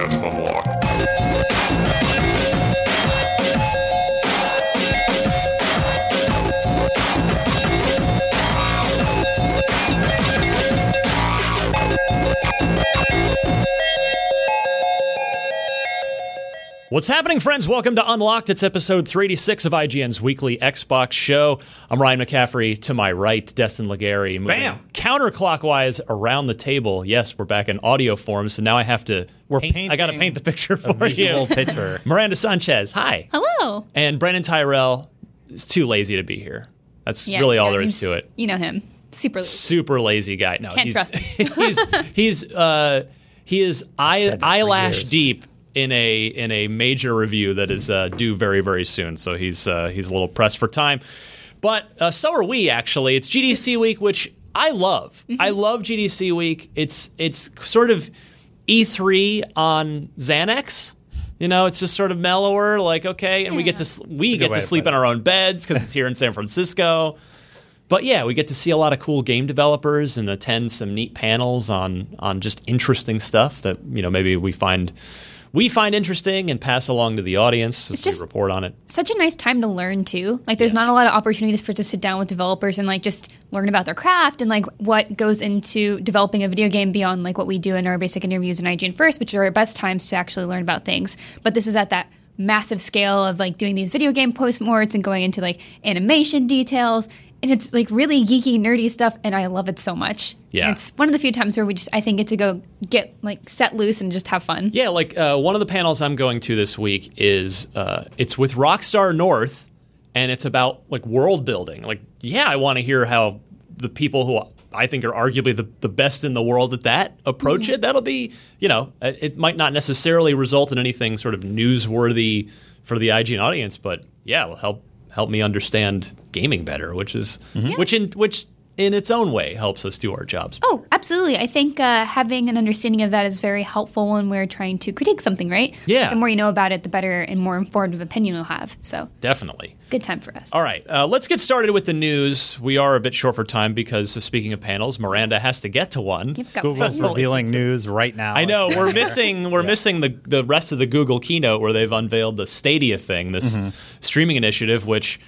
Podcast Unlocked. What's happening, friends? Welcome to Unlocked. It's episode 386 of IGN's weekly Xbox show. I'm Ryan McCaffrey. To my right, Destin Legarie. Bam! Counterclockwise around the table. Yes, we're back in audio form, so now I have to. We're paint, I got to paint the picture for visual you. picture. Miranda Sanchez. Hi. Hello. And Brandin Tyrrel is too lazy to be here. That's Yeah, really all yeah, there is to it. You know him. Super. lazy. Super lazy guy. No, Can't he's, trust he's he's uh, he is eye, said that for eyelash deep in a in a major review that is uh, due very very soon. So he's uh, he's a little pressed for time. But uh, so are we actually. It's GDC week, which I love. Mm-hmm. I love GDC week. It's it's sort of E3 on Xanax. You know, it's just sort of mellower. Like okay, and we get to s- we get to to sleep in our own beds because it's here in San Francisco. But yeah, we get to see a lot of cool game developers and attend some neat panels on on just interesting stuff that you know maybe we find we find interesting and pass along to the audience as It's just- we report on it. Such a nice time to learn too. Like, there's Yes. not a lot of opportunities for to sit down with developers and like just learn about their craft and like what goes into developing a video game beyond like what we do in our basic interviews in IGN First, which are our best times to actually learn about things. But this is at that massive scale of like doing these video game postmorts and going into like animation details. And it's like really geeky, nerdy stuff, and I love it so much. Yeah. And it's one of the few times where we just, I think, get to go get like set loose and just have fun. Yeah, like uh, one of the panels I'm going to this week is uh, it's with Rockstar North, and it's about like world building. Like, yeah, I want to hear how the people who I think are arguably the, the best in the world at that approach it. That'll be, you know, it it might not necessarily result in anything sort of newsworthy for the IGN audience, but yeah, it'll help help me understand gaming better, which is mm-hmm. which in which in its own way helps us do our jobs. Oh, absolutely. I think uh, having an understanding of that is very helpful when we're trying to critique something, right? Yeah. The more you know about it, the better and more informed of opinion you'll have. So, Definitely. good time for us. All right, uh, let's get started with the news. We are a bit short for time because, uh, speaking of panels, Miranda has to get to one. Google's one. revealing news right now. I know we're missing we're missing the the rest of the Google keynote where they've unveiled the Stadia thing, this streaming initiative. Which,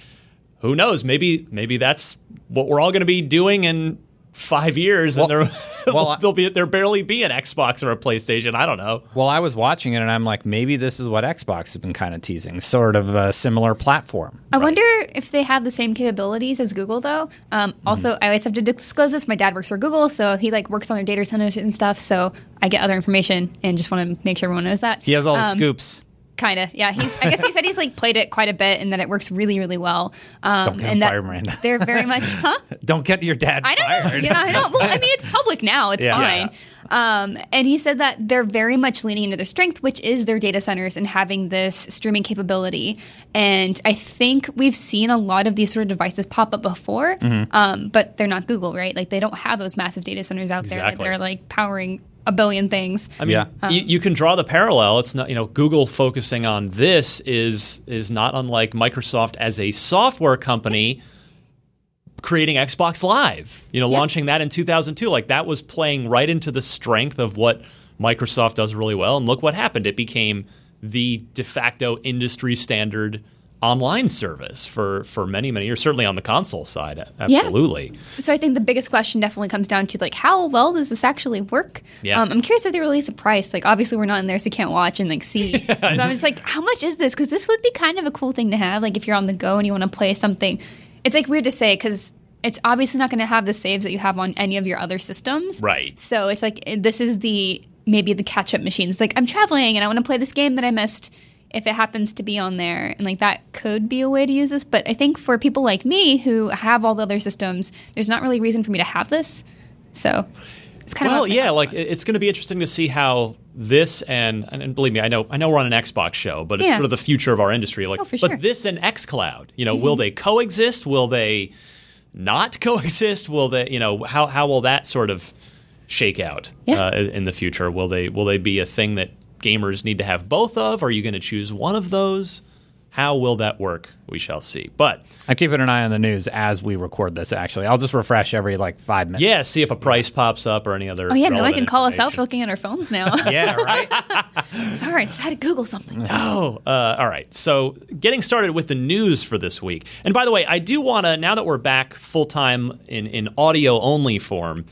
who knows? Maybe maybe that's what we're all going to be doing in five years, and there, well, there'll be there barely be an Xbox or a PlayStation. I don't know. Well, I was watching it and I'm like, maybe this is what Xbox has been kind of teasing, sort of a similar platform. I wonder if they have the same capabilities as Google, though. Um, also, I always have to disclose this. My dad works for Google, so he like works on their data centers and stuff. So I get other information and just want to make sure everyone knows that. He has all the Um, scoops. Kind of, yeah. He's. I guess he said he's like played it quite a bit and that it works really, really well. Um, Don't get and that fired, Miranda. They're very much, huh? Don't get your dad I don't know. Yeah. Well, I mean, it's public now. It's Yeah. fine. Um, and he said that they're very much leaning into their strength, which is their data centers and having this streaming capability. And I think we've seen a lot of these sort of devices pop up before, Mm-hmm. um, but they're not Google, right? Like they don't have those massive data centers out Exactly. there that are like powering a billion things. I mean, Yeah. you, you can draw the parallel. It's not, you know, Google focusing on this is is not unlike Microsoft as a software company creating Xbox Live. You know, launching that in 2002. Like that was playing right into the strength of what Microsoft does really well. And look what happened. It became the de facto industry standard online service for for many many years certainly on the console side absolutely So I think the biggest question definitely comes down to like how well does this actually work? Yeah. Um, I'm curious if they release a price. Like obviously we're not in there, so we can't watch and like see. so I'm just like, how much is this? Because this would be kind of a cool thing to have. Like if you're on the go and you want to play something, it's like weird to say because it's obviously not going to have the saves that you have on any of your other systems. Right. So it's like this is the maybe the catch up machine. It's like I'm traveling and I want to play this game that I missed. If it happens to be on there, and like that could be a way to use this, but I think for people like me who have all the other systems, there's not really reason for me to have this. So it's kind well, of a- yeah, like it- it's going to be interesting to see how this and, and and believe me, I know I know we're on an Xbox show, but it's sort of the future of our industry. Like, Oh, for sure. but this and XCloud, you know, will they coexist? Will they not coexist? Will they, you know, how how will that sort of shake out Yeah. uh, in the future? Will they will they be a thing that gamers need to have both of? Are you going to choose one of those? How will that work? We shall see. But I'm keeping an eye on the news as we record this. Actually, I'll just refresh every like five minutes. yeah, see if a price pops up or any other. Oh yeah, no one relevant can call us out for looking at our phones now. Yeah, right. Sorry, I just had to Google something. Oh, uh, all right. So, getting started with the news for this week. And by the way, I do want to now that we're back full time in in audio only form,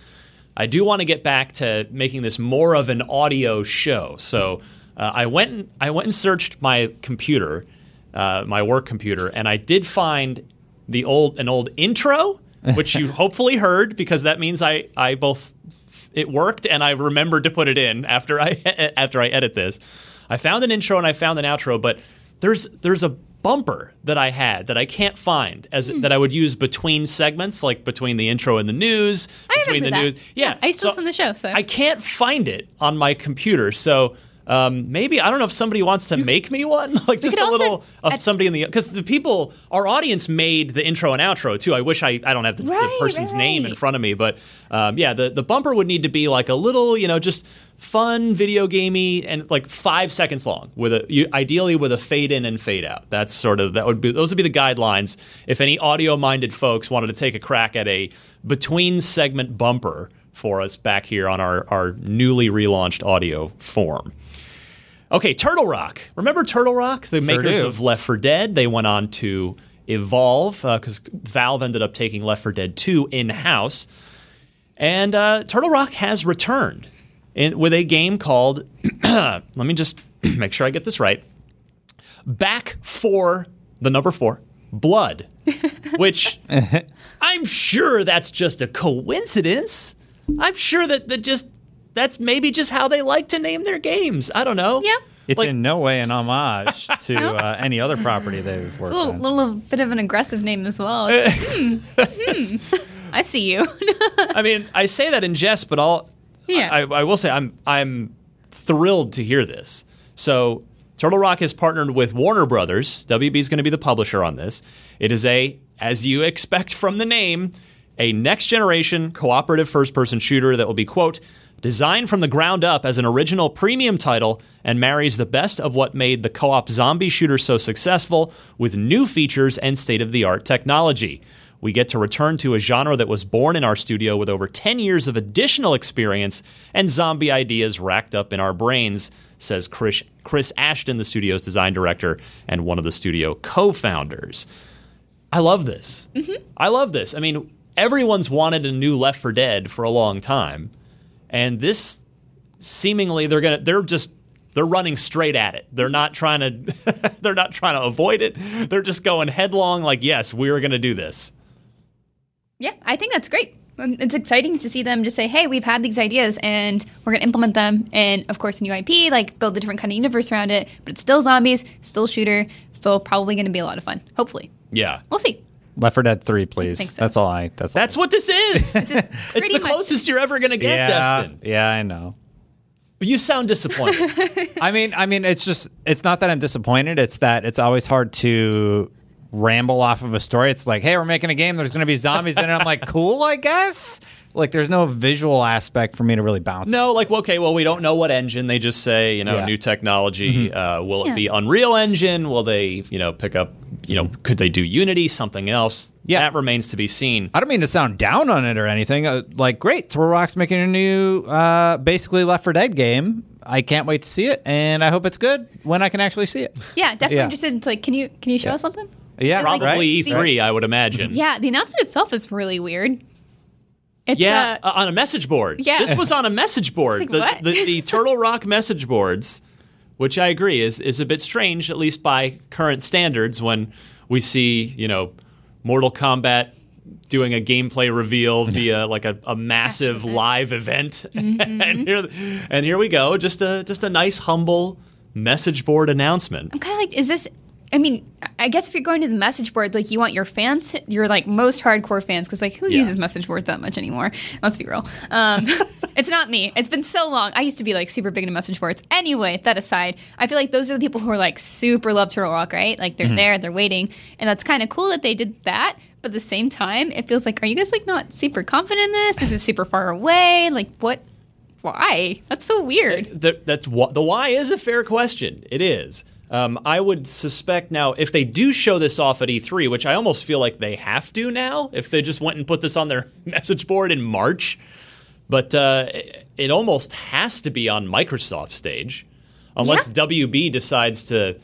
I do want to get back to making this more of an audio show. So, uh, I went and, I went and searched my computer, uh, my work computer, and I did find the old an old intro, which you hopefully heard because that means I I both it worked and I remembered to put it in after I after I edit this. I found an intro and I found an outro, but there's there's a bumper that I had that I can't find as Hmm. that I would use between segments, like between the intro and the news, I between the that. news. Yeah, I used to listen to the show, so I can't find it on my computer, so. Um, maybe I don't know if somebody wants to make me one, like just a little of somebody in the because the people, our audience made the intro and outro too. I wish I I don't have the, the person's right, name in front of me, but um, yeah, the the bumper would need to be like a little, you know, just fun video gamey and like five seconds long with a you, ideally with a fade in and fade out. That's sort of that would be those would be the guidelines. If any audio minded folks wanted to take a crack at a between segment bumper for us back here on our our newly relaunched audio form. Okay, Turtle Rock. Remember Turtle Rock, the makers do. of Left 4 Dead? They went on to evolve because Valve ended up taking Left 4 Dead 2 in house. And uh, Turtle Rock has returned in, with a game called, let me just make sure I get this right Back for the number four, Blood, which I'm sure that's just a coincidence. I'm sure that, that just. That's maybe just how they like to name their games. I don't know. Yeah. It's Like- in no way an homage to uh, any other property they've It's worked a little, little bit of an aggressive name as well. Like, hmm, hmm, I see you. I mean, I say that in jest, but I'll. Yeah. I, I will say I'm I'm thrilled to hear this. So Turtle Rock has partnered with Warner Brothers. WB is going to be the publisher on this. It is a, as you expect from the name, a next generation cooperative first person shooter that will be quote designed from the ground up as an original premium title and marries the best of what made the co-op zombie shooter so successful with new features and state of the art technology. We get to return to a genre that was born in our studio with over 10 years of additional experience and zombie ideas racked up in our brains, says Chris, Chris Ashton, the studio's design director and one of the studio co founders. I love this. Mm-hmm. I love this. I mean, everyone's wanted a new Left 4 Dead for a long time, and this seemingly they're gonna they're just they're running straight at it. They're not trying to they're not trying to avoid it. They're just going headlong. Like, yes, we are going to do this. yeah, I think that's great. Um, It's exciting to see them just say, "Hey, we've had these ideas, and we're going to implement them." And of course, new IP, like build a different kind of universe around it. But it's still zombies, still shooter, still probably going to be a lot of fun. Hopefully, Yeah. we'll see. Left 4 Dead 3, please. so. That's all I. That's all. That's what this is. it's the much- closest you're ever going to get, yeah, Destin. yeah, I know. You sound disappointed. I mean, I mean, it's just it's not that I'm disappointed. It's that it's always hard to ramble off of a story. It's like, hey, we're making a game. There's going to be zombies in it. I'm like, cool, I guess. Like, there's no visual aspect for me to really bounce. no, like, okay, well, we don't know what engine. They just say, you know, Yeah. new technology. Uh, will it be Unreal Engine? Will they, you know, pick up, you know, could they do Unity? Something else? Yeah. That remains to be seen. I don't mean to sound down on it or anything. Uh, like, great, Turtle Rock's making a new, uh, basically Left 4 Dead game. I can't wait to see it, and I hope it's good when I can actually see it. Yeah, definitely Yeah. interested. It's like, can you can you show us something? Yeah, Like, Probably right? E3, I would imagine. Yeah, the announcement itself is really weird. It's, Yeah, uh, uh, on a message board. Yeah. This was on a message board. Like, the, what? the, the Turtle Rock message boards, which I agree is is a bit strange, at least by current standards, when we see, you know, Mortal Kombat doing a gameplay reveal via like a, a massive live event. Mm-hmm. and here and here we go. Just a just a nice humble message board announcement. I'm kind of like, is this? I mean, I guess if you're going to the message boards, like you want your fans, your like most hardcore fans, because like who Yeah. uses message boards that much anymore? Let's be real. Um, it's not me. It's been so long. I used to be like super big into message boards. Anyway, that aside, I feel like those are the people who are like super love Turtle Rock, right? Like they're there, they're waiting, and that's kind of cool that they did that. But at the same time, it feels like, are you guys like not super confident in this? Is it super far away? Like what? Why? That's so weird. That, that's wh- the why is a fair question. It is. Um, I would suspect now if they do show this off at E3, which I almost feel like they have to now, if they just went and put this on their message board in March, but uh, it- it almost has to be on Microsoft stage, unless Yeah. WB decides to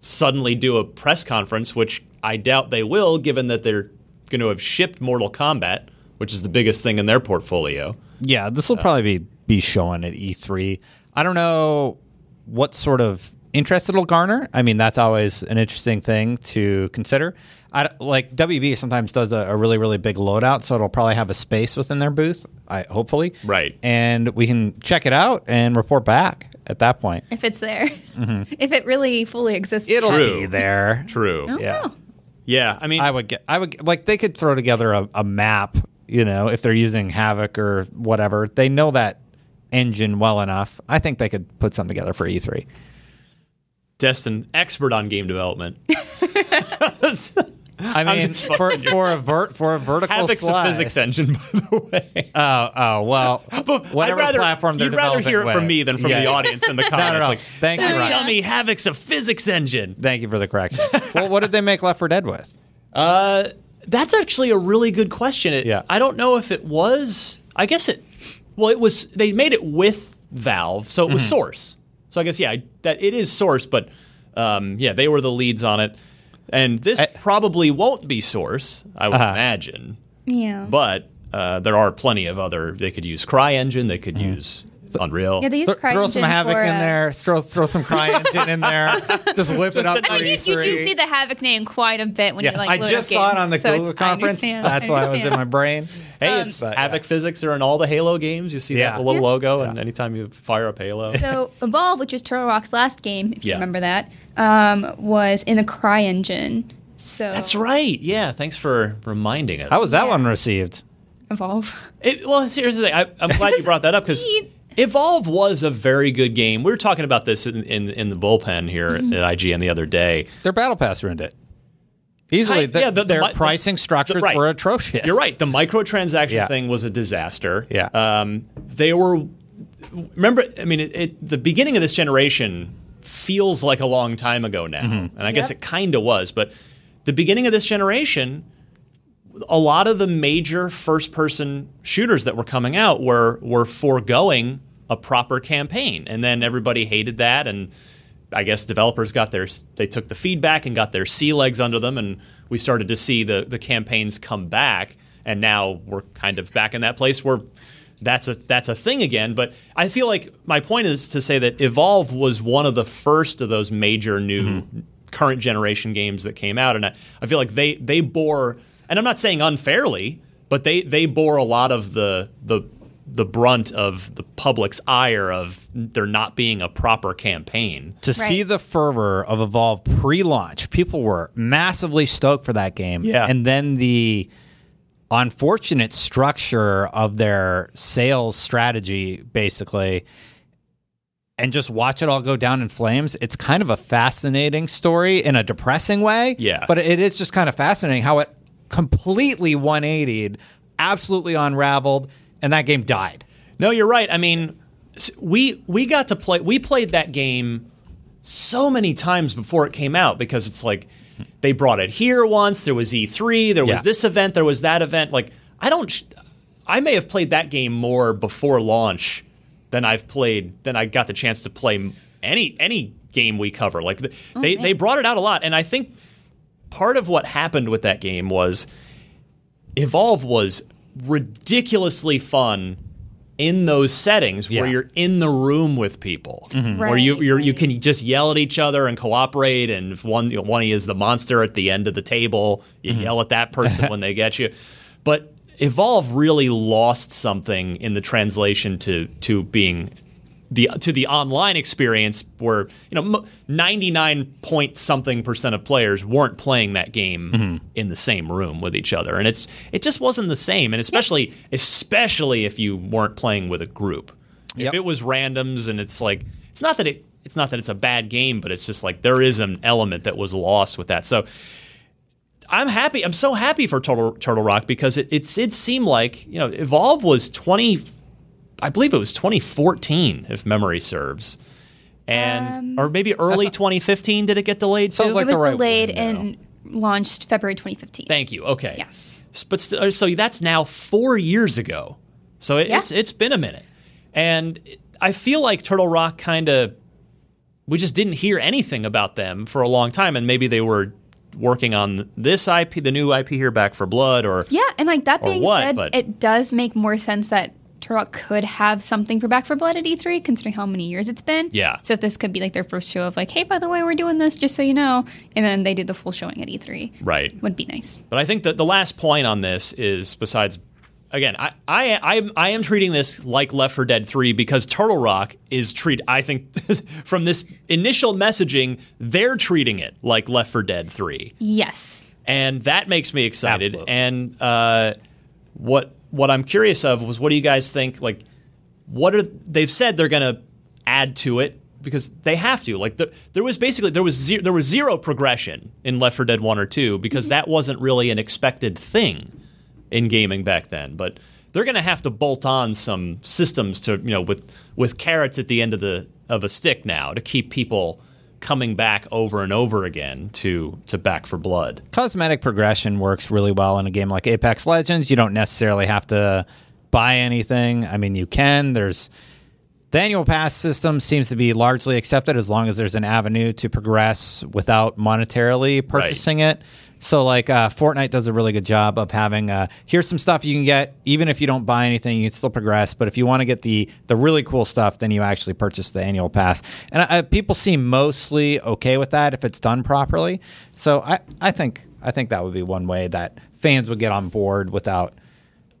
suddenly do a press conference, which I doubt they will, given that they're going to have shipped Mortal Kombat, which is the biggest thing in their portfolio. Yeah, this will probably be be showing at E3. I don't know what sort of interest it'll garner. I mean, that's always an interesting thing to consider. I, like WB sometimes does a, a really really big loadout, so it'll probably have a space within their booth. I hopefully Right. and we can check it out and report back at that point. If it's there, mm-hmm. if it really fully exists. It'll. True. be there. True. Oh, Yeah. no. Yeah, I mean, I would get. I would like they could throw together a, a map. You know, if they're using Havok or whatever, they know that engine well enough. I think they could put something together for E E3. Destin, expert on game development. I mean, for, for a vert for a vertical Havok's a physics engine, by the way. Oh, oh well. But whatever I'd rather, platform they're you'd rather hear it from me than from Yeah. the audience in the comments. No, no, no. Like, Thank you, "Don't Ryan. me Havok's a physics engine. Thank you for the correction. well, what did they make Left 4 Dead with? Uh, that's actually a really good question. It, Yeah. I don't know if it was. I guess it. Well, it was. They made it with Valve, so it Mm-hmm. was Source. So I guess yeah, that it is Source, but um, yeah, they were the leads on it. And this I- probably won't be Source, I would Uh-huh. imagine. Yeah. But uh, there are plenty of other. They could use CryEngine. They could Mm-hmm. use Unreal. yeah, they use Th- throw some Havok for, in uh, there. Throw, throw some CryEngine in there. Just whip it up. an for I mean, you, you do see the Havok name quite a bit when Yeah, you like. I just up saw it on the so Google conference. understand, That's why it was in my brain. Hey, Um, it's But, Havok yeah. physics are in all the Halo games. You see Yeah. that the little Yeah. logo, and anytime you fire up Halo. So Evolve, which is Turtle Rock's last game, if Yeah. you remember that, um, was in the CryEngine. So That's right. Yeah, thanks for reminding us. How was that Yeah. one received? Evolve. It, well, here's the thing. I, I'm glad you brought that up because neat. Evolve was a very good game. We were talking about this in, in, in the bullpen here Mm-hmm. at IGN the other day. Their battle pass ruined it. Easily, I- the- yeah, the- the their the- pricing structures right. were atrocious. You're right. The microtransaction Yeah. thing was a disaster. Yeah. Um, they were. Remember, I mean, it, it, the beginning of this generation feels like a long time ago now, Mm-hmm. and I guess it kind of was. But the beginning of this generation, a lot of the major first-person shooters that were coming out were were foregoing a proper campaign, and then everybody hated that, and I guess developers got their they took the feedback and got their sea legs under them, and we started to see the the campaigns come back, and now we're kind of back in that place where that's a that's a thing again. But I feel like my point is to say that Evolve was one of the first of those major new mm-hmm. current generation games that came out, and I, I feel like they they bore, and I'm not saying unfairly, but they they bore a lot of the the the brunt of the public's ire of there not being a proper campaign. To see the fervor of Evolve pre-launch, people were massively stoked for that game. Yeah. and then the unfortunate structure of their sales strategy, basically, and just watch it all go down in flames. It's kind of a fascinating story in a depressing way. Yeah. but it is just kind of fascinating how it completely 180'd, absolutely unraveled, and that game died. No, you're right. I mean, we we got to play. We played that game so many times before it came out because it's like they brought it here once. There was E3. There was Yeah. this event. There was that event. Like I don't. I may have played that game more before launch than I've played than I got the chance to play any any game we cover. Like the, oh, they man. they brought it out a lot, and I think part of what happened with that game was Evolve was ridiculously fun in those settings where you're in the room with people, mm-hmm. where Right, you you're, you can just yell at each other and cooperate. And if one you know, one is the monster at the end of the table, you mm-hmm. yell at that person when they get you. But Evolve really lost something in the translation to to being the to the online experience where you know 99 point something percent of players weren't playing that game mm-hmm. in the same room with each other. And it's it just wasn't the same. And especially especially if you weren't playing with a group. If Yep. it was randoms and it's like it's not that it it's not that it's a bad game but it's just like there is an element that was lost with that. So I'm happy. I'm so happy for Turtle, Turtle Rock because it, it's it seemed like you know Evolve was 20, I believe it was 2014 if memory serves, and or maybe early 2015. Did it get delayed Sounds too? like it was the right delayed and launched February 2015. Thank you. Okay. Yes. But st- uh, so that's now four years ago. So it, Yeah. it's it's been a minute, and I feel like Turtle Rock kind of we just didn't hear anything about them for a long time, and maybe they were working on this IP, the new IP here, Back for Blood, or Yeah, and like that Or being what, said, but- it does make more sense that Turtle Rock could have something for Back for Blood at E3, considering how many years it's been. Yeah. So if this could be like their first show of like, hey, by the way, we're doing this, just so you know, and then they did the full showing at E3, right. would be nice. But I think that the last point on this is besides again, I I I, I am treating this like Left 4 Dead 3 because Turtle Rock is treat I think from this initial messaging, they're treating it like Left 4 Dead 3. Yes. And that makes me excited. Absolutely. And uh, what what I'm curious of was what do you guys think like what are they've said they're going to add to it because they have to. Like the, there was basically there was zero, there was zero progression in Left 4 Dead 1 or 2 because mm-hmm. that wasn't really an expected thing in gaming back then. But they're going to have to bolt on some systems to you know with with carrots at the end of the of a stick now to keep people coming back over and over again to to Back for Blood. cosmetic progression works really well in a game like Apex Legends. You don't necessarily have to buy anything. I mean, you can. There's the annual pass system seems to be largely accepted as long as there's an avenue to progress without monetarily purchasing it. So, like uh, Fortnite does a really good job of having uh, here's some stuff you can get even if you don't buy anything, you can still progress. But if you want to get the the really cool stuff, then you actually purchase the annual pass. And uh, people seem mostly okay with that if it's done properly. So, I I think I think that would be one way that fans would get on board without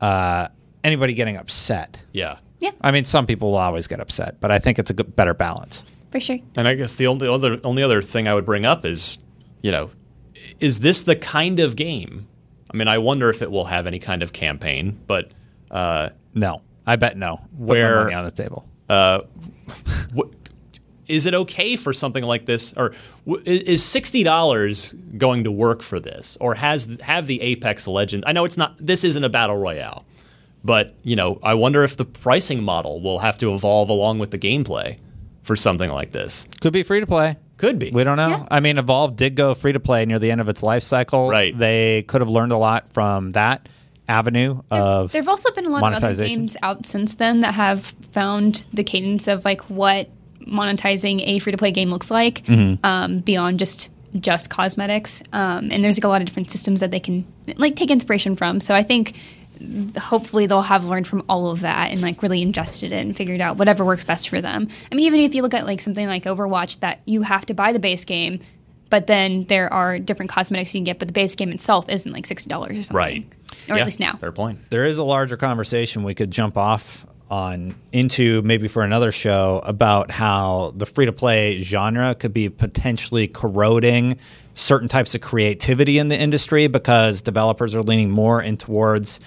uh, anybody getting upset. Yeah. Yeah, I mean, some people will always get upset, but I think it's a good, better balance. for sure. And I guess the only other only other thing I would bring up is, you know, is this the kind of game? I mean, I wonder if it will have any kind of campaign, but uh, No, I bet no. Put my Where- money on the table? what, is it okay for something like this, or w- is sixty dollars going to work for this, or has have the Apex Legend? I know it's not. This isn't a battle royale, but you know, I wonder if the pricing model will have to evolve along with the gameplay for something like this. Could be free to play. Could be. We don't know. Yeah. I mean, Evolve did go free to play near the end of its life cycle. Right. They could have learned a lot from that avenue of. There have also been a lot of other games out since then that have found the cadence of like what monetizing a free to play game looks like Mm-hmm. um, beyond just just cosmetics. Um, and there's like a lot of different systems that they can like take inspiration from. So I think hopefully they'll have learned from all of that and like really ingested it and figured out whatever works best for them. I mean, even if you look at like something like Overwatch that you have to buy the base game. But then there are different cosmetics you can get, but the base game itself isn't like sixty dollars or something, Right. Or Yeah, at least now. Fair point. there is a larger conversation we could jump off on into maybe for another show about how the free to play genre could be potentially corroding certain types of creativity in the industry because developers are leaning more in towards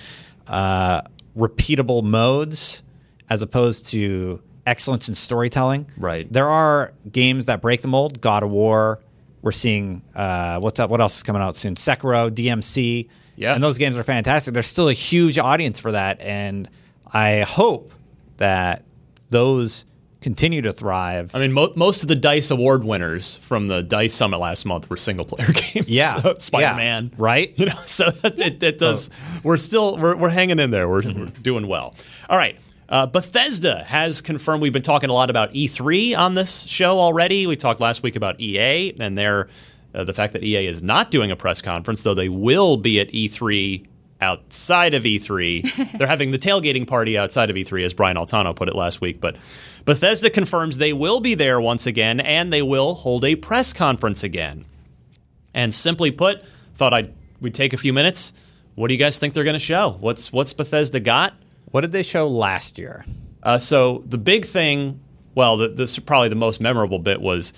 uh, repeatable modes as opposed to excellence in storytelling. Right. There are games that break the mold. God of War. We're seeing uh, what's up? What else is coming out soon? Sekiro, DMC. Yeah. And those games are fantastic. There's still a huge audience for that, and I hope that those continue to thrive. I mean, mo- most of the Dice Award winners from the Dice Summit last month were single player games. Yeah. So, Spider-Man, Yeah. Right? You know, so that, it, it does. We're still we're, we're hanging in there. We're, Mm-hmm. we're doing well. All right. Uh, Bethesda has confirmed. We've been talking a lot about E3 on this show already. We talked last week about EA and their uh, the fact that EA is not doing a press conference, though they will be at E3 outside of E3. They're having the tailgating party outside of E3, as Brian Altano put it last week. But Bethesda confirms they will be there once again, and they will hold a press conference again. And simply put, thought I'd we'd take a few minutes. What do you guys think they're going to show? What's what's Bethesda got? What did they show last year? Uh, so the big thing, well, the, this probably the most memorable bit was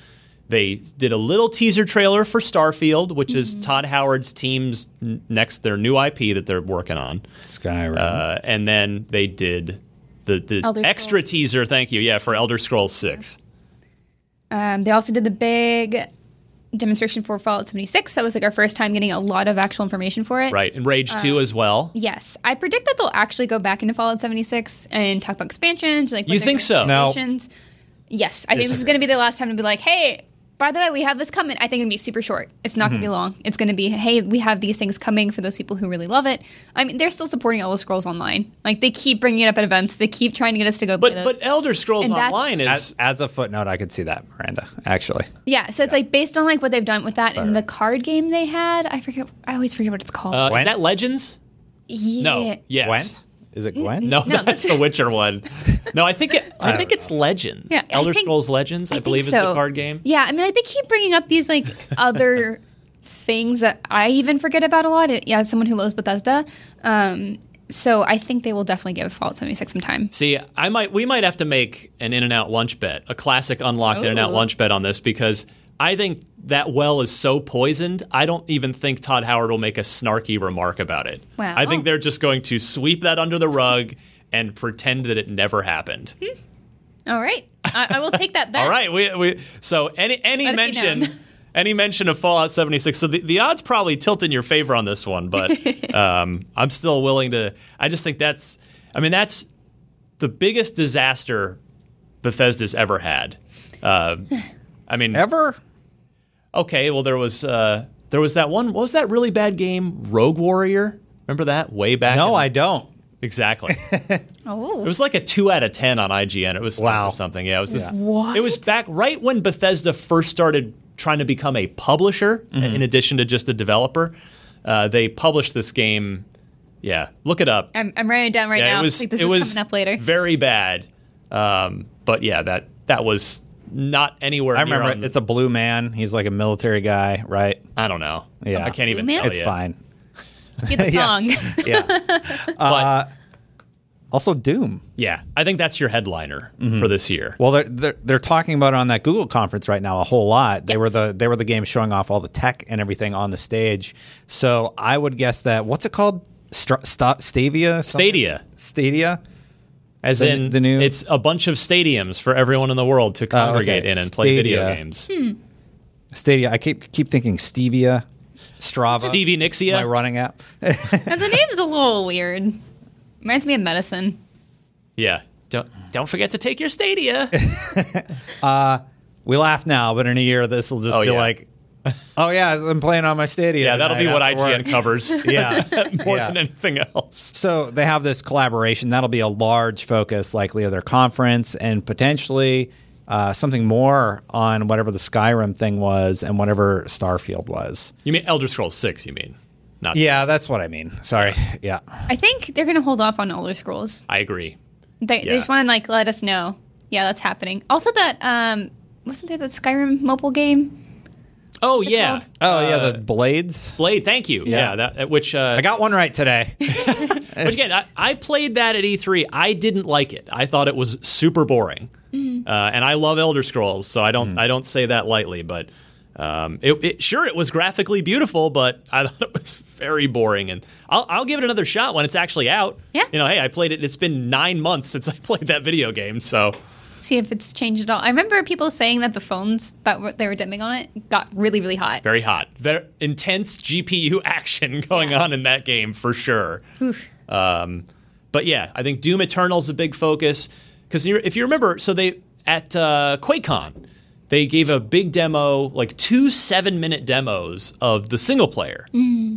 they did a little teaser trailer for Starfield, which is Todd Howard's team's next their new IP that they're working on, Skyrim. uh, and then they did the the Elder extra Scrolls. teaser. Thank you, yeah, for Elder Scrolls Six. Um, they also did the big demonstration for Fallout 76. That was like our first time getting a lot of actual information for it. Right, and Rage Two as well. Yes, I predict that they'll actually go back into Fallout 76 and talk about expansions. Like You think so? No. expansions. Yes, I think this is going to be the last time to be like, hey, by the way, we have this coming. I think it's going to be super short. It's not going to be long. It's going to be, hey, we have these things coming for those people who really love it. I mean, they're still supporting Elder Scrolls Online. Like they keep bringing it up at events. They keep trying to get us to go But play those. but Elder Scrolls And Online is As, as a footnote, I could see that, Miranda. Actually, yeah, so it's like based on like what they've done with that in the card game they had. I forget. I always forget what it's called. uh, is that Legends? yeah. No. Yes. Gwent. Is it Gwen? No, No, that's that's- the Witcher one. No, I think it, I think it's Legends. Yeah, Elder think- Scrolls Legends, I, think believe, is the card game. Yeah, I mean, like they keep bringing up these like other things that I even forget about a lot. Yeah, as someone who loves Bethesda, um, so I think they will definitely give Fallout 76 some time. See, I might we might have to make an in and out lunch bet, a classic unlocked in and out lunch bet on this because I think that well is so poisoned. I don't even think Todd Howard will make a snarky remark about it. Wow. I think they're just going to sweep that under the rug and pretend that it never happened. All right, I, I will take that bet. All right, we, we so any any Let it be mention any mention of Fallout 76. So the, the odds probably tilt in your favor on this one, but um, I'm still willing to. I just think that's. I mean, that's the biggest disaster Bethesda's ever had. Uh, I mean, Ever? Okay, well there was uh, there was that one. What was that really bad game, Rogue Warrior? Remember that way back? No, in- I don't. exactly. Oh, It was like a two out of ten on IGN. It was Wow. or something. Yeah, it was this. What? It was back right when Bethesda first started trying to become a publisher, Mm-hmm. in addition to just a developer. Uh, they published this game. Yeah, look it up. I'm, I'm writing it down right yeah, now. it was. like, this it is was coming up later. very bad. Um, but yeah, that that was not anywhere. I near remember on- it. It's a blue man. He's like a military guy, right? I don't know. Yeah. I can't even Blue Man? tell It's you. fine. Get the Yeah. song. Yeah. But also, Doom. yeah, I think that's your headliner Mm-hmm. for this year. Well, they're, they're they're talking about it on that Google conference right now a whole lot. They were Yes. the they were the game showing off all the tech and everything on the stage. So I would guess that what's it called? Stra- Sta- Stavia. Something? Stadia. Stadia. As The- in, the new- it's a bunch of stadiums for everyone in the world to oh, congregate okay. in and play video Stadia. games. Hmm. Stadia. I keep keep thinking Stevia. Strava. Stevie My Nixia. running app. Now, the name's a little weird. Reminds me of medicine. Yeah. Don't don't forget to take your Stadia. Uh, we laugh now, but in a year this will just Oh, be yeah. like, oh yeah, I'm playing on my Stadia. yeah, that'll be what IGN work." covers. Yeah. more Yeah. than anything else. So they have this collaboration. That'll be a large focus, likely, of their conference, and potentially uh, something more on whatever the Skyrim thing was and whatever Starfield was. You mean Elder Scrolls Six? You mean? Not. Yeah, that's what I mean. Sorry. Yeah. I think they're going to hold off on Elder Scrolls. I agree. They, Yeah. they just want to like let us know. Yeah, that's happening. Also, that um, wasn't there that Skyrim mobile game? Oh it yeah. called? Oh Uh, yeah, the blades. Blade. Thank you. Yeah. Yeah. that which. Uh, I got one right today. Which again, I, I played that at E3. I didn't like it. I thought it was super boring. Mm-hmm. Uh, and I love Elder Scrolls, so I don't I don't say that lightly. But um, it, it, sure, it was graphically beautiful, but I thought it was very boring. And I'll, I'll give it another shot when it's actually out. Yeah. You know, hey, I played it. It's been nine months since I played that video game, so See if it's changed at all. I remember people saying that the phones that were, they were dimming on it got really, really hot. very hot, very intense GPU action going on in that game for sure. Um, but yeah, I think Doom Eternal's a big focus because if you remember, so they at uh, QuakeCon they gave a big demo, like two seven-minute demos of the single player,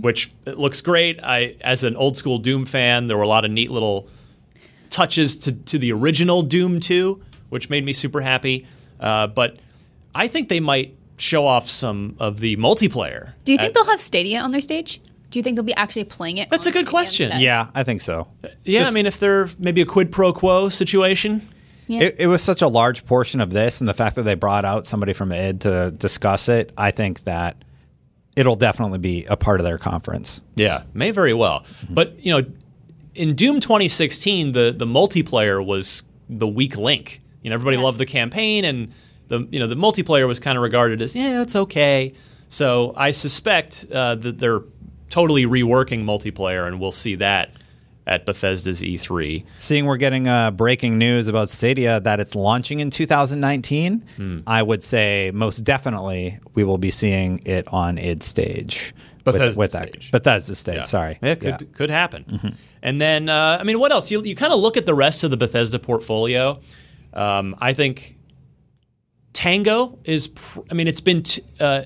which it looks great. I, as an old school Doom fan, there were a lot of neat little touches to, to the original Doom 2, which made me super happy. Uh, but I think they might show off some of the multiplayer. Do you think at- they'll have Stadia on their stage? Do you think they'll be actually playing it? That's on a good Stadia question. instead? yeah, I think so. Yeah, I mean, if they're maybe a quid pro quo situation. Yeah. It, it was such a large portion of this, and the fact that they brought out somebody from id to discuss it, I think that it'll definitely be a part of their conference. Yeah, may very well. But you know, in Doom 2016, the the multiplayer was the weak link. You know, everybody Yeah. loved the campaign, and the you know the multiplayer was kind of regarded as yeah, it's okay. So I suspect uh, that they're totally reworking multiplayer, and we'll see that at Bethesda's E E3. Seeing we're getting uh, breaking news about Stadia that it's launching in 2019, Hmm. I would say most definitely we will be seeing it on id stage. with- Bethesda with, that stage. Bethesda stage. Yeah. Sorry, Yeah, it could, could happen. And then, uh, I mean, what else? You, you kind of look at the rest of the Bethesda portfolio. Um, I think Tango is. Pr- I mean, it's been t- uh,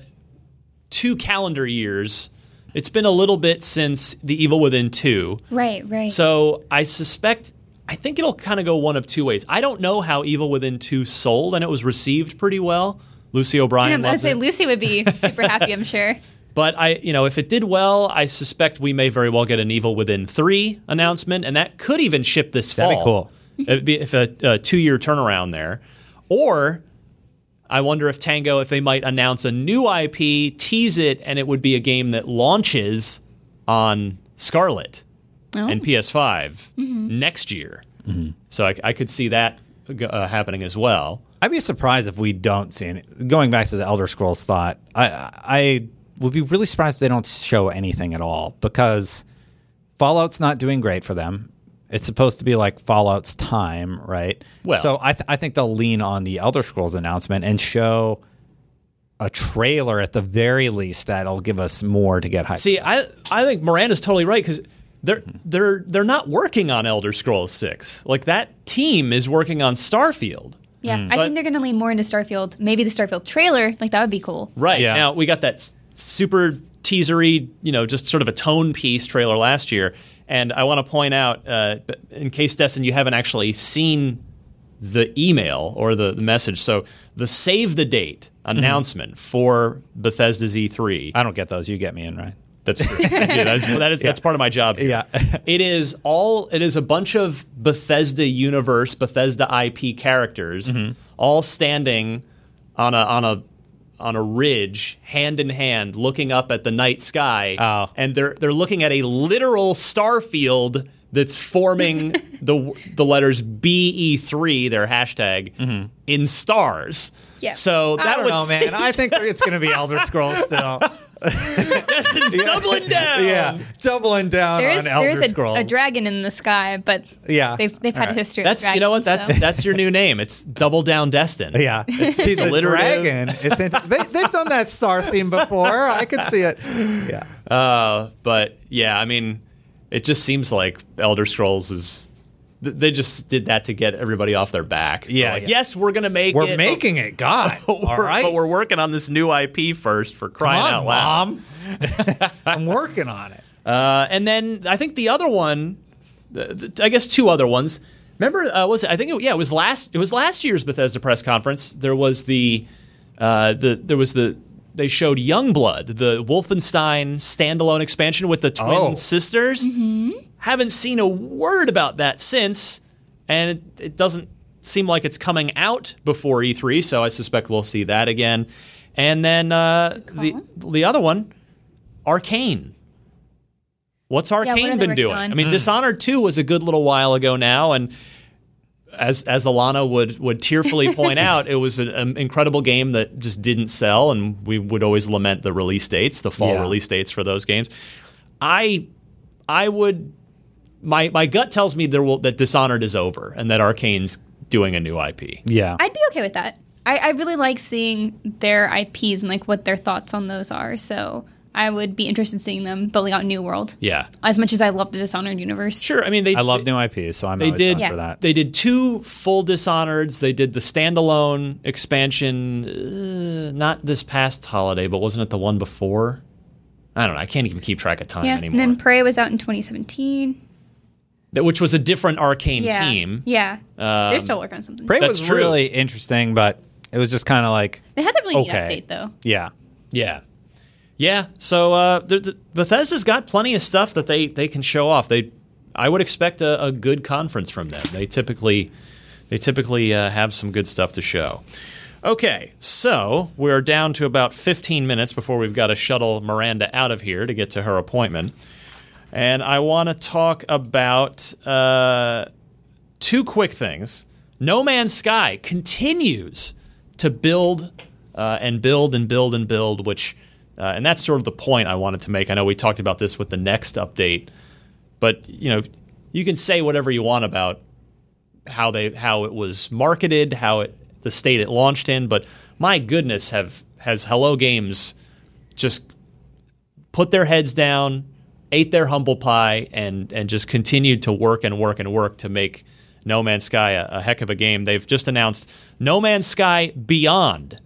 two calendar years. It's been a little bit since The Evil Within two. Right, right. So I suspect, I think it'll kind of go one of two ways. I don't know how Evil Within 2 sold, and it was received pretty well. Lucy O'Brien I was loved say it. Lucy would be super happy, I'm sure. But I, you know, if it did well, I suspect we may very well get an Evil Within 3 announcement, and that could even ship this fall. That'd be cool. It'd be if a, a two-year turnaround there, or I wonder if Tango, if they might announce a new IP, tease it, and it would be a game that launches on Scarlett and PS5 next year. So I, I could see that uh, happening as well. I'd be surprised if we don't see any. Going back to the Elder Scrolls thought, I I would be really surprised if they don't show anything at all because Fallout's not doing great for them. It's supposed to be like Fallout's time, right? Well- so I th- I think they'll lean on the Elder Scrolls announcement and show a trailer at the very least that'll give us more to get hyped. See, I I think Miranda's totally right because they're hmm. they're they're not working on Elder Scrolls Six. Like that team is working on Starfield. Yeah. I So I- think they're going to lean more into Starfield. Maybe the Starfield trailer, like that would be cool. Right. Yeah. Now we got that super teasery, you know, just sort of a tone piece trailer last year. And I want to point out, uh, in case Destin, you haven't actually seen the email or the, the message. So the save the date announcement for Bethesda Z3. I don't get those. You get me in, right? That's true. I do. That's, that is, that's part of my job. here. Yeah. it is all. It is a bunch of Bethesda universe, Bethesda IP characters, Mm-hmm. all standing on a on a on a ridge, hand in hand, looking up at the night sky. Oh. and they're they're looking at a literal star field that's forming the the letters B E three, their hashtag, in stars. Yeah. So that Mm-hmm. I don't would know, man. I think it's going to be Elder Scrolls still. Destin's doubling down. yeah, doubling down There is on Elder there's a, Scrolls. a dragon in the sky, but Yeah. they've they've had All a right. history. That's of you know what dragons, that's so. that's your new name. It's Double Down Destin. Yeah, see the alliterative. dragon. It's inter- they, they've done that star theme before. I could see it. Yeah, Uh, but yeah, I mean, it just seems like Elder Scrolls is. Th- They just did that to get everybody off their back. Yeah, like, yeah. yes, we're gonna make we're it. making it. God, but all we're, but we're working on this new IP first for Come crying on, out loud. mom. I'm working on it. Uh, and then I think the other one, the, the, I guess two other ones. Remember, uh, was it, I think it, yeah, it was last it was last year's Bethesda press conference. There was the uh, the there was the they showed Youngblood, the Wolfenstein standalone expansion with the twin Oh. sisters. Haven't seen a word about that since, and it, it doesn't seem like it's coming out before E3. So I suspect we'll see that again. And then uh, the the other one, Arkane. What's Arkane are they been doing? on? I mean, Dishonored 2 was a good little while ago now, and as as Alanah would would tearfully point out, it was an, an incredible game that just didn't sell, and we would always lament the release dates, the fall Yeah. release dates for those games. I I would my my gut tells me there will that Dishonored is over and that Arkane's doing a new IP. Yeah, I'd be okay with that. I, I really like seeing their IPs and like what their thoughts on those are. So I would be interested in seeing them building out New World. Yeah. As much as I love the Dishonored universe. Sure. I mean, they I love new IPs, so I'm They did. Yeah. for that. They did two full Dishonoreds. They did the standalone expansion, uh, not this past holiday, but wasn't it the one before? I don't know. I can't even keep track of time Yeah. anymore. And then Prey was out in 2017. That- Which was a different Arkane Yeah. team. Yeah. Um, They're still working on something. Prey That's was true. really interesting, but it was just kind of like, they had that really neat Okay. update though. yeah, Yeah. Yeah. So uh, the, the, Bethesda's got plenty of stuff that they, they can show off. They, I would expect a, a good conference from them. They typically, they typically uh, have some good stuff to show. Okay, so we're down to about 15 minutes before we've got to shuttle Miranda out of here to get to her appointment. And I want to talk about uh, two quick things. No Man's Sky continues to build uh, and build and build and build, which, uh, and that's sort of the point I wanted to make. I know we talked about this with the next update, but you know, you can say whatever you want about how they how it was marketed, how it the state it launched in, but my goodness, have has Hello Games just put their heads down, ate their humble pie, and and just continued to work and work and work to make No Man's Sky a, a heck of a game. They've just announced No Man's Sky Beyond,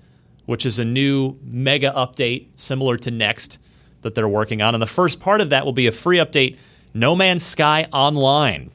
which is a new mega update similar to Next that they're working on. And the first part of that will be a free update, No Man's Sky Online.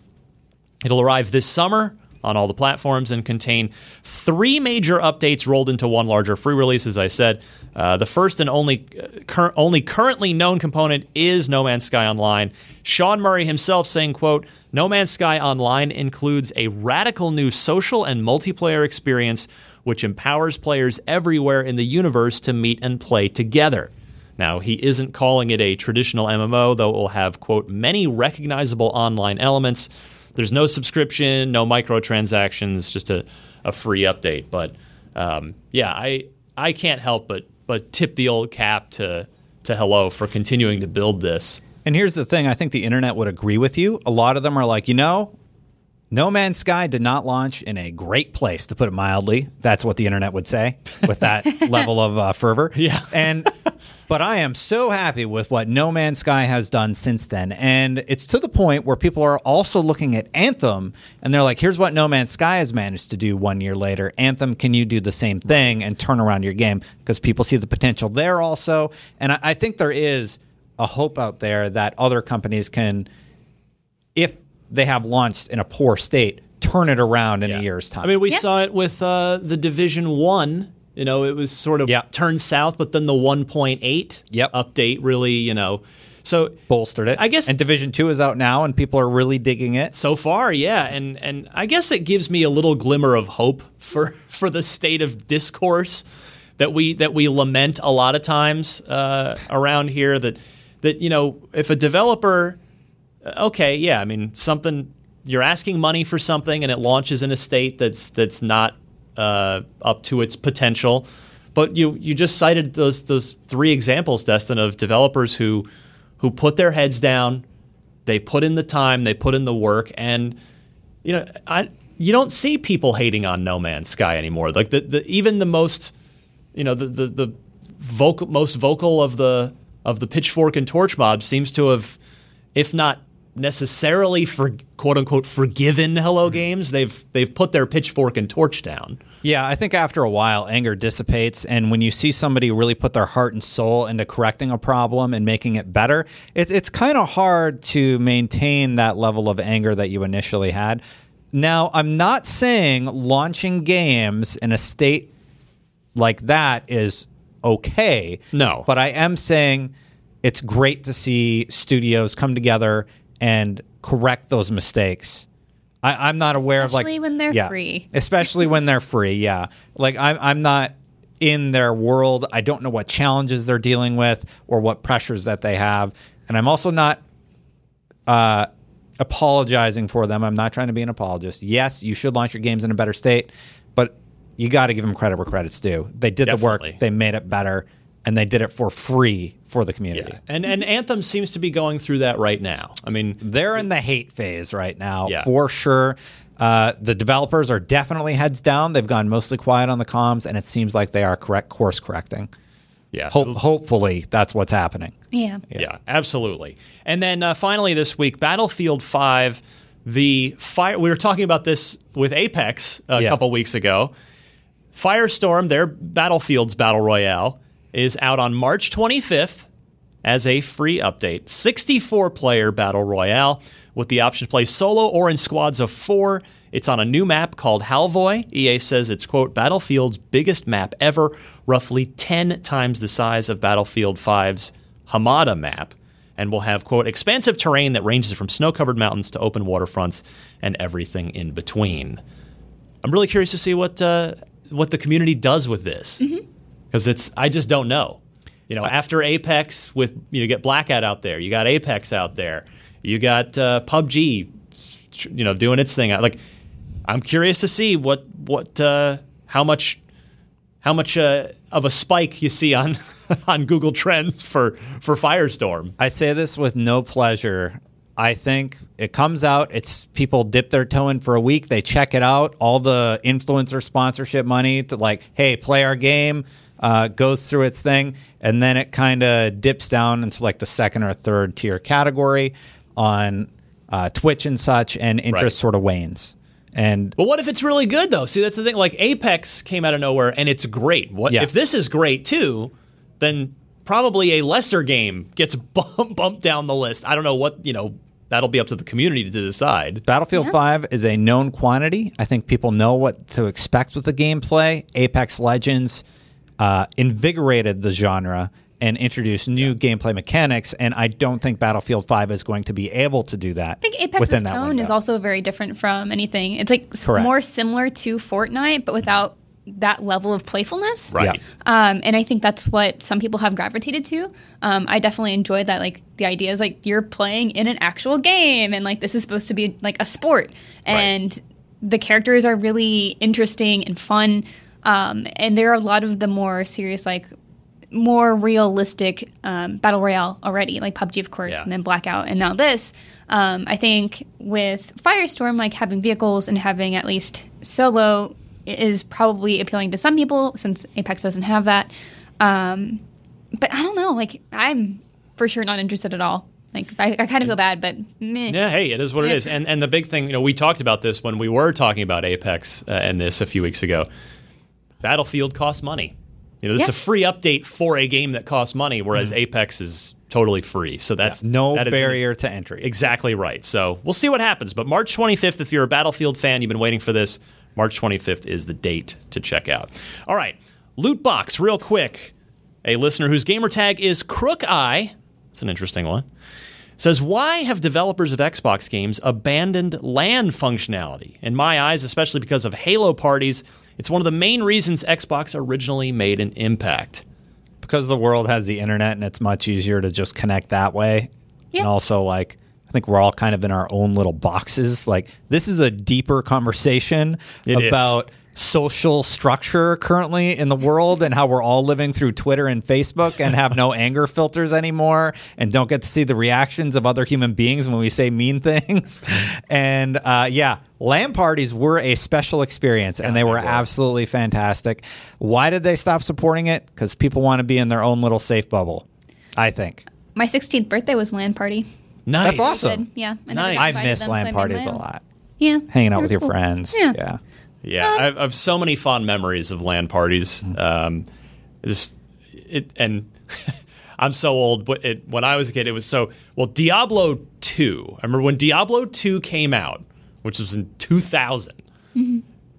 It'll arrive this summer on all the platforms and contain three major updates rolled into one larger free release. As I said, uh, the first and only uh, cur- only currently known component is No Man's Sky Online. Sean Murray himself saying, "quote No Man's Sky Online includes a radical new social and multiplayer experience." Which empowers players everywhere in the universe to meet and play together. Now, he isn't calling it a traditional MMO, though it will have, quote, many recognizable online elements. There's no subscription, no microtransactions, just a, a free update. But um, yeah, I I can't help but but tip the old cap to to Hello for continuing to build this. And here's the thing I think the internet would agree with you. A lot of them are like, you know, No Man's Sky did not launch in a great place, to put it mildly. That's what the internet would say with that level of uh, fervor. Yeah. And but I am so happy with what No Man's Sky has done since then. And it's to the point where people are also looking at Anthem and they're like, here's what No Man's Sky has managed to do one year later. Anthem, can you do the same thing and turn around your game? Because people see the potential there also. And I, I think there is a hope out there that other companies can, if they have launched in a poor state, turn it around in a year's time. I mean, we Yeah. saw it with uh, the Division One. You know, it was sort of Yeah. turned south, but then the 1.8 Yep. update really, you know, so bolstered it. I guess- And Division Two is out now, and people are really digging it. So far, yeah, and and I guess it gives me a little glimmer of hope for for the state of discourse that we that we lament a lot of times uh, around here. That that you know, if a developer, okay, yeah, I mean something you're asking money for something and it launches in a state that's that's not uh, up to its potential. But you you just cited those those three examples, Destin, of developers who who put their heads down, they put in the time, they put in the work, and you know, I you don't see people hating on No Man's Sky anymore. Like the, the even the most, you know, the the, the vocal most vocal of the of the pitchfork and torch mob seems to have, if not necessarily for quote unquote forgiven Hello hmm. Games, they've they've put their pitchfork and torch down. Yeah, I think after a while, anger dissipates, and when you see somebody really put their heart and soul into correcting a problem and making it better, it's it's kind of hard to maintain that level of anger that you initially had. Now, I'm not saying launching games in a state like that is okay. No. but I am saying it's great to see studios come together and correct those mistakes. I, I'm not aware of like Especially when they're yeah, free. especially when they're free. Yeah, like I'm I'm not in their world. I don't know what challenges they're dealing with or what pressures that they have, and I'm also not uh, apologizing for them. I'm not trying to be an apologist. Yes, you should launch your games in a better state, but you got to give them credit where credit's due. They did the work. They made it better, and they did it for free for the community. Yeah. And and Anthem seems to be going through that right now. I mean, They're in the hate phase right now, Yeah. for sure. Uh, the developers are definitely heads down. They've gone mostly quiet on the comms, and it seems like they are correct course correcting. yeah. Hope, hopefully, that's what's happening. Yeah. Yeah, absolutely. And then uh, finally this week, Battlefield 5, the fire. We were talking about this with Apex a Yeah. couple weeks ago. Firestorm, their Battlefield's Battle Royale, is out on March 25th as a free update. 64 player Battle Royale with the option to play solo or in squads of four. It's on a new map called Halvoy. EA says it's, quote, Battlefield's biggest map ever, roughly 10 times the size of Battlefield 5's Hamada map, and will have, quote, expansive terrain that ranges from snow covered mountains to open waterfronts and everything in between. I'm really curious to see what uh, what the community does with this because it's I just don't know. You know, after Apex, with you know, get Blackout out there, you got Apex out there, you got uh, PUBG, you know, doing its thing. Like, I'm curious to see what what uh, how much how much uh, of a spike you see on on Google Trends for for Firestorm. I say this with no pleasure. I think it comes out, it's people dip their toe in for a week, they check it out, all the influencer sponsorship money to like, hey, play our game, uh, goes through its thing, and then it kind of dips down into like the second or third tier category on uh, Twitch and such, and interest Right. sort of wanes. And But what if it's really good though? See, that's the thing. Like Apex came out of nowhere and it's great. What Yeah. if this is great too? Then probably a lesser game gets bump, bumped down the list. I don't know what you know. That'll be up to the community to decide. Battlefield 5 is a known quantity. I think people know what to expect with the gameplay. Apex Legends uh, invigorated the genre and introduced new gameplay mechanics, and I don't think Battlefield 5 is going to be able to do that. I think Apex's within that tone window. is also very different from anything. It's like Correct. more similar to Fortnite, but without that level of playfulness. Right. Um, and I think that's what some people have gravitated to. Um, I definitely enjoyed that. Like the idea is like you're playing in an actual game, and like this is supposed to be like a sport, and the characters are really interesting and fun. Um, and there are a lot of the more serious, like more realistic um, battle royale already, like PUBG, of course, Yeah. and then Blackout, and now this. Um, I think with Firestorm, like having vehicles and having at least solo is probably appealing to some people since Apex doesn't have that. Um, but I don't know. Like I'm for sure not interested at all. Like I, I kind of feel bad, but meh. Yeah, hey, it is what it is. And and the big thing, you know, we talked about this when we were talking about Apex uh, and this a few weeks ago. Battlefield costs money. You know, this Yeah. is a free update for a game that costs money, whereas mm-hmm. Apex is totally free. So that's no that is barrier to entry. Exactly right. So we'll see what happens. But March 25th, if you're a Battlefield fan, you've been waiting for this. March 25th is the date to check out. All right, loot box, real quick. A listener whose gamer tag is Crook Eye. It's an interesting one. Says, why have developers of Xbox games abandoned LAN functionality? In my eyes, especially because of Halo parties, it's one of the main reasons Xbox originally made an impact. because the world has the internet and it's much easier to just connect that way. Yeah. And also, like, I think we're all kind of in our own little boxes. Like, this is a deeper conversation It is. About social structure currently in the world and how we're all living through Twitter and Facebook and have no anger filters anymore and don't get to see the reactions of other human beings when we say mean things. And uh, yeah, LAN parties were a special experience and they were absolutely fantastic. Why did they stop supporting it? Because people want to be in their own little safe bubble, I think. My 16th birthday was LAN party. Nice. That's awesome. Yeah, I, Nice. I miss them, so I LAN parties a lot. Yeah, Hanging out with your cool. friends. Yeah. yeah. Yeah, I have, I have so many fond memories of LAN parties. Um, just it, and I'm so old. But it, when I was a kid, it was so well. Diablo two. I remember when Diablo two came out, which was in 2000.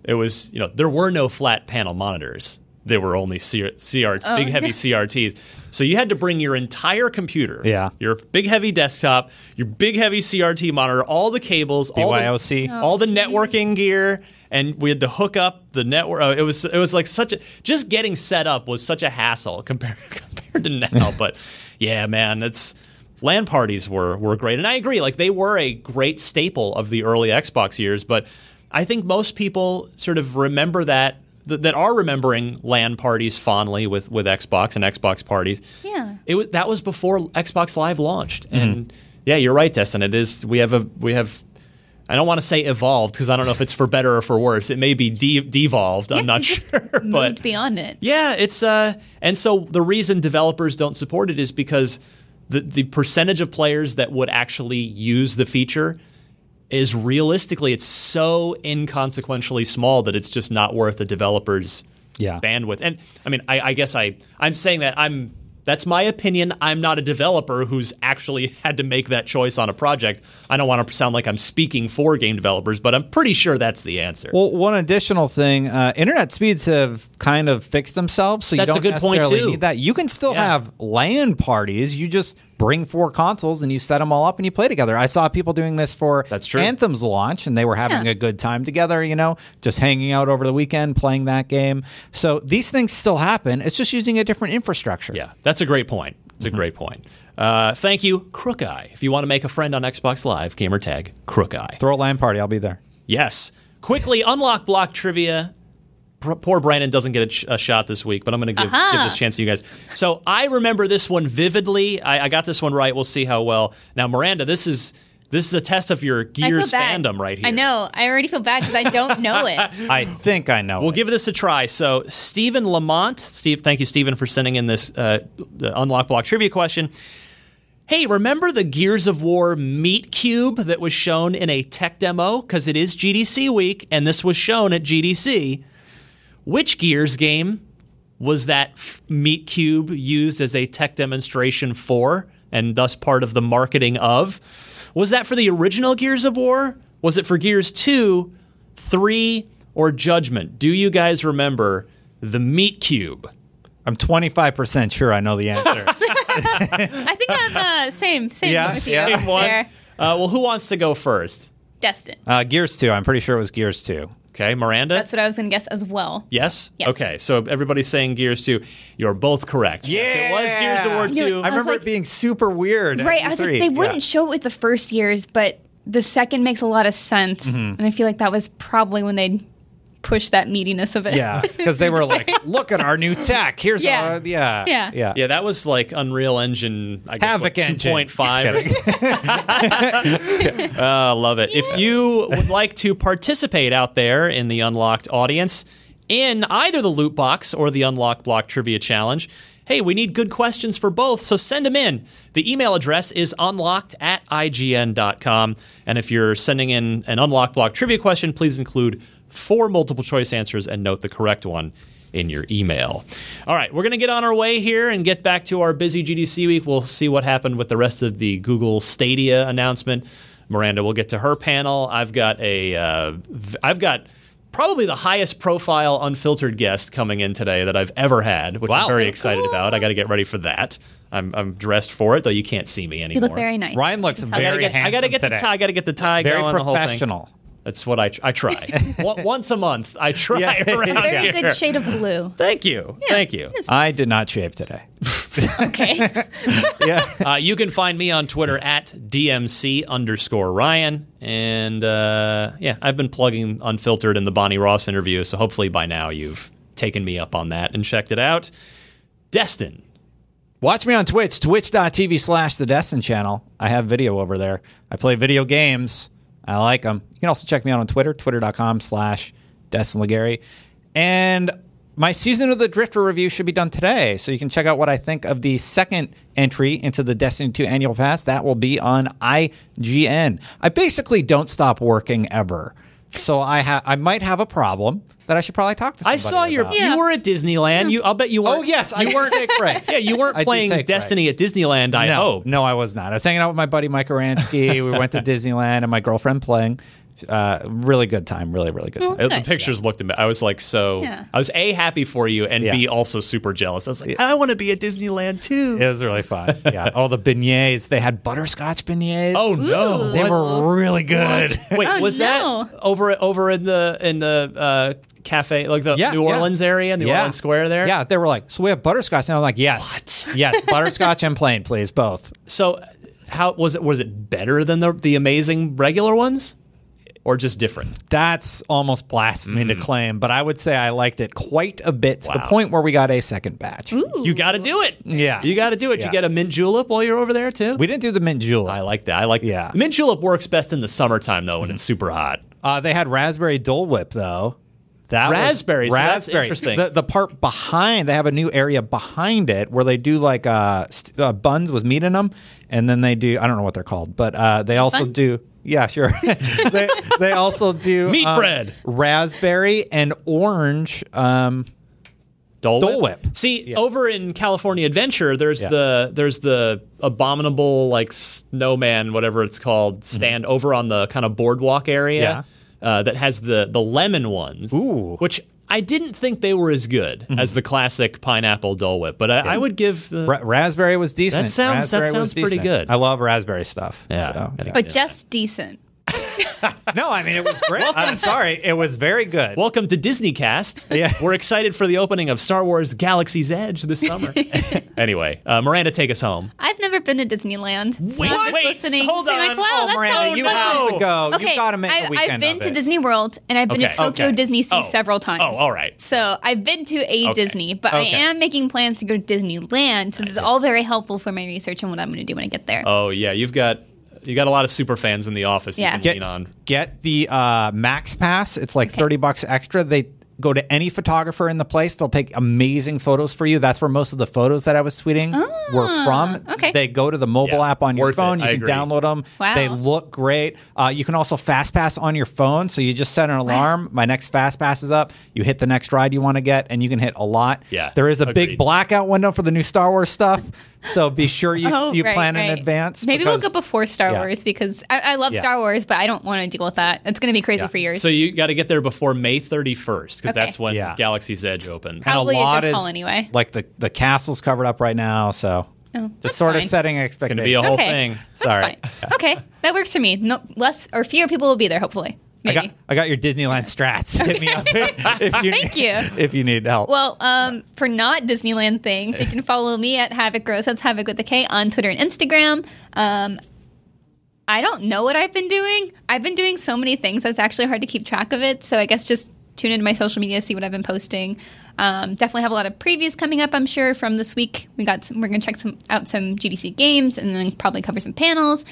It was you know there were no flat panel monitors. There were only CR, CRT, big heavy CRTs. So you had to bring your entire computer, Yeah. your big heavy desktop, your big heavy CRT monitor, all the cables, all the, BYOC. all the networking gear, and we had to hook up the network. Uh, it was it was like such a just getting set up was such a hassle compared compared to now. but yeah, man, it's LAN parties were were great, and I agree. Like they were a great staple of the early Xbox years, but I think most people sort of remember that. That that are remembering LAN parties fondly with, with Xbox and Xbox parties. Yeah. it was that was before Xbox Live launched, and yeah, you're right, Destin. It is we have a we have I don't want to say evolved because I don't know if it's for better or for worse. It may be de- devolved. I'm not just sure, moved but beyond it. yeah, it's uh, and so the reason developers don't support it is because the the percentage of players that would actually use the feature is realistically it's so inconsequentially small that it's just not worth the developers Yeah. bandwidth. And I mean, I, I guess I I'm saying that I'm that's my opinion. I'm not a developer who's actually had to make that choice on a project. I don't want to sound like I'm speaking for game developers, but I'm pretty sure that's the answer. Well, one additional thing, uh, internet speeds have kind of fixed themselves, so That's you don't necessarily need that. You can still Yeah. have LAN parties. You just bring four consoles and you set them all up and you play together. I saw people doing this for That's true. Anthem's launch, and they were having Yeah. a good time together. You know, just hanging out over the weekend, playing that game. So these things still happen. It's just using a different infrastructure. Yeah, that's a great point. It's a great point. Uh, thank you, Crook Eye. If you want to make a friend on Xbox Live, gamer tag Crook Eye. Throw a LAN party. I'll be there. Yes. Quickly, unlock block trivia. P- Poor Brandin doesn't get a, ch- a shot this week, but I'm going to give, Aha. give this chance to you guys. So I remember this one vividly. I, I got this one right. We'll see how well. Now, Miranda, this is this is a test of your Gears fandom right here. I know. I already feel bad because I don't know it. I think I know. We'll it. give this a try. So, Stephen Lamont, Steve, thank you, Stephen, for sending in this uh, the unlock block trivia question. Hey, remember the Gears of War Meat Cube that was shown in a tech demo? Because it is GDC week, and this was shown at GDC. Which Gears game was that f- Meat Cube used as a tech demonstration for, and thus part of the marketing of? Was that for the original Gears of War? Was it for Gears 2, 3, or Judgment? Do you guys remember the Meat Cube? I'm 25% sure I know the answer. I think I'm uh, same, same. Yeah, with you yeah. Same one. there. Uh, well, who wants to go first? Destin. uh, Gears 2. I'm pretty sure it was Gears 2. Okay, Miranda? That's what I was going to guess as well. yes? Yes. Okay, so everybody's saying Gears 2. You're both correct. Yes, it was Gears of War You know, 2. I I remember like- it being super weird. Right. I was like, they wouldn't show it with the first Gears, but the second makes a lot of sense. Mm-hmm. And I feel like that was probably when they pushed that meatiness of it. Yeah, because they were like, "Look at our new tech. Here's Yeah. our yeah, Yeah. yeah, yeah, that was like Unreal Engine, I guess, Havok what, engine. 2.5 or Just kidding. Oh, love it. If you would like to participate out there in the Unlocked audience in either the loot box or the unlock Block Trivia Challenge, hey, we need good questions for both, so send them in. The email address is unlocked at ign.com. And if you're sending in an unlock Block Trivia question, please include four multiple choice answers and note the correct one in your email. All right, we're going to get on our way here and get back to our busy GDC week. We'll see what happened with the rest of the Google Stadia announcement. Miranda will get to her panel. I've got a, uh, v- I've got probably the highest profile unfiltered guest coming in today that I've ever had, which I'm very excited about. I got to get ready for that. I'm, I'm dressed for it, though you can't see me anymore. You look very nice. Ryan looks I can I gotta very get, I gotta handsome get the today. tie. I gotta get the tie Very going. The whole thing. professional. That's what I, I try. Once a month, I try Yeah. around Very here. good shade of blue. Thank you. Thank you. It's I did not shave today. okay. Yeah, Uh, you can find me on Twitter at DMC underscore Ryan. And uh, yeah, I've been plugging Unfiltered in the Bonnie Ross interview. So hopefully by now you've taken me up on that and checked it out. Destin. watch me on Twitch, twitch.tv slash the Destin channel. I have video over there. I play video games. I like them. You can also check me out on Twitter, twitter.com slash Destin Legarie. And my season of the Drifter review should be done today. So you can check out what I think of the second entry into the Destiny 2 annual pass. That will be on IGN. I basically don't stop working ever. So I ha- I might have a problem that I should probably talk to somebody I saw your. about. Yeah. You were at Disneyland. You. I'll bet you were. Oh, yes. I weren't. take breaks. Yeah, you weren't I playing Destiny breaks. at Disneyland. I no, hope. No, I was not. I was hanging out with my buddy Mike Aransky. we went to Disneyland and my girlfriend playing. Uh, really good time. Really, really good time. Uh, The Nice. pictures looked. Ama- I was like, so. Yeah. I was a happy for you, and Yeah. b also super jealous. I was like, I want to be at Disneyland too. It was really fun. Yeah. All the beignets. They had butterscotch beignets. Oh no! they were really good. Wait, Oh, was no. that over over in the in the uh, cafe, like the Yeah, New yeah. Orleans area, New Yeah. Orleans Square there? Yeah, they were like, so we have butterscotch, and I'm like, yes, yes, butterscotch and plain, please, both. So, how was it? Was it better than the the amazing regular ones, or just different? That's almost blasphemy to claim, but I would say I liked it quite a bit to the Mm. Point where we got a second batch. You got to do it. Yeah. you got to do it. Yeah. You get a mint julep while you're over there too. We didn't do the mint julep. I like that. I like Yeah. Mint julep works best in the summertime though, when it's super hot. Uh, they had raspberry Dole Whip though. That was- Raspberry, so that's raspberry. interesting. The, the part behind, they have a new area behind it where they do like uh, st- uh, buns with meat in them, and then they do I don't know what they're called, but uh, they also Buns? do yeah sure they they also do Meat um, bread. raspberry and orange. Um, Dole, Dole Whip. See, over in California Adventure, there's Yeah. the there's the abominable like snowman, whatever it's called, stand over on the kind of boardwalk area uh, that has the the lemon ones. Ooh. Mm-hmm. which I didn't think they were as good as the classic pineapple Dole Whip, but I, I would give. Uh, ra- raspberry was decent. That sounds- that Raspberry was sounds pretty decent. good. I love raspberry stuff. Yeah. so, Gotta But just decent. No, I mean it was great. I'm sorry, it was very good. Welcome to DisneyCast. Yeah. We're excited for the opening of Star Wars Galaxy's Edge this summer. anyway, uh, Miranda, take us home. I've never been to Disneyland. Wait, I'm wait, listening. hold on. Like, wow, oh, that Miranda, sounds you fun. have to go. Okay, you got to make I, a weekend I've been of to it. Disney World and I've been Okay, to Tokyo okay. Disney Sea Oh. several times. Oh, all right. So I've been to a Okay. Disney, but Okay. I am making plans to go to Disneyland since it's all very helpful for my research and what I'm going to do when I get there. Oh yeah, you've got you got a lot of super fans in the office. Yeah. You can get lean on. get the uh, Max Pass. It's like Okay. thirty bucks extra. They go to any photographer in the place. They'll take amazing photos for you. That's where most of the photos that I was tweeting were from. Ah, okay. They go to the mobile Yeah, app on your worth it. phone. You I can agree. download them. Wow. They look great. Uh, you can also fast pass on your phone. So you just set an alarm. My next fast pass is up. You hit the next ride you want to get, and you can hit a lot. Yeah, There is a big blackout window for the new Star Wars stuff. So be sure you, Oh, you right, plan in advance. Maybe we'll go before Star yeah. Wars because I, I love Yeah. Star Wars, but I don't want to deal with that. It's going to be crazy Yeah. for years. So you got to get there before May 31st because Okay. that's when Yeah. Galaxy's Edge opens. and Probably a lot good is call anyway. like the the castle's covered up right now. So Oh, just that's sort of fine. setting Going to be a whole okay. thing. That's Sorry. fine. Okay, that works for me. No less or fewer people will be there. Hopefully, I got I got your Disneyland strats. Hit me up if you Thank need, you. if you need help. Well, um, for not Disneyland things, you can follow me at Havok Gross. That's Havok with a K on Twitter and Instagram. Um, I don't know what I've been doing. I've been doing so many things that's actually hard to keep track of it. So I guess just tune into my social media, see what I've been posting. Um, definitely have a lot of previews coming up. I'm sure from this week. We got some, we're going to check some out some GDC games and then probably cover some panels.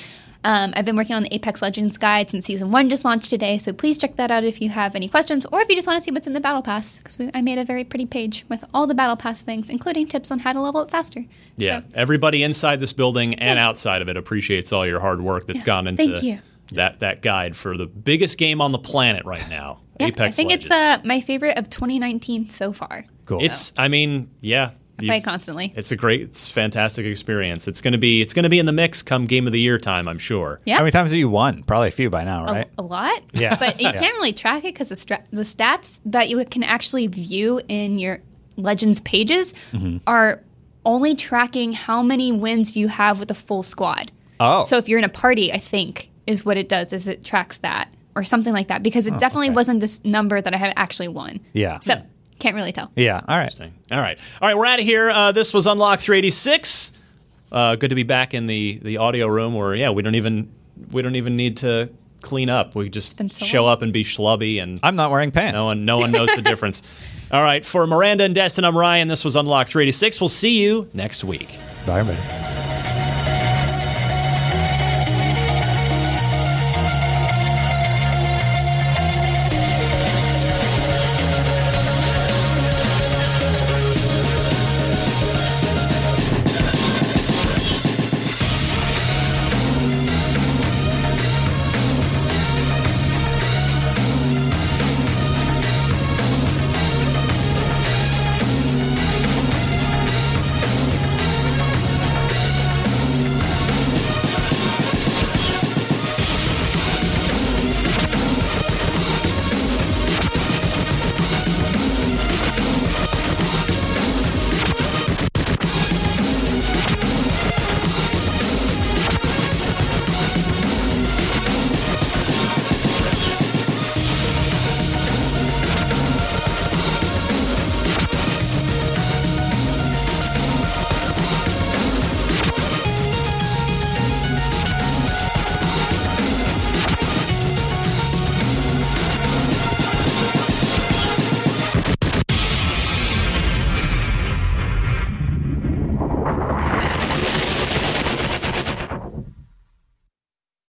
Um, I've been working on the Apex Legends guide since season one just launched today, so please check that out if you have any questions or if you just want to see what's in the Battle Pass, because I made a very pretty page with all the Battle Pass things, including tips on how to level up faster. Yeah, So, everybody inside this building and outside of it appreciates all your hard work that's gone into thank you. that that guide for the biggest game on the planet right now, yeah, Apex I think Legends. it's uh, my favorite of 2019 so far. Cool. It's, I mean, yeah, I play constantly. it's a great, it's fantastic experience. It's gonna be, it's gonna be in the mix come Game of the Year time, I'm sure. Yeah. How many times have you won? Probably a few by now, right? a lot. Yeah. But you Yeah. can't really track it because the, stra- the stats that you can actually view in your Legends pages Mm-hmm. are only tracking how many wins you have with a full squad. Oh. So if you're in a party, I think is what it does is it tracks that or something like that because it definitely Oh, okay. wasn't this number that I had actually won. Yeah. So can't really tell. yeah. All right. All right, all right, we're out of here. Uh, this was Unlock 386. Uh, good to be back in the the audio room where yeah, we don't even we don't even need to clean up. We just so show long. up and be schlubby and I'm not wearing pants. No one, no one knows the difference. All right, for Miranda and Destin, I'm Ryan. This was Unlock 386. We'll see you next week. Bye, everybody.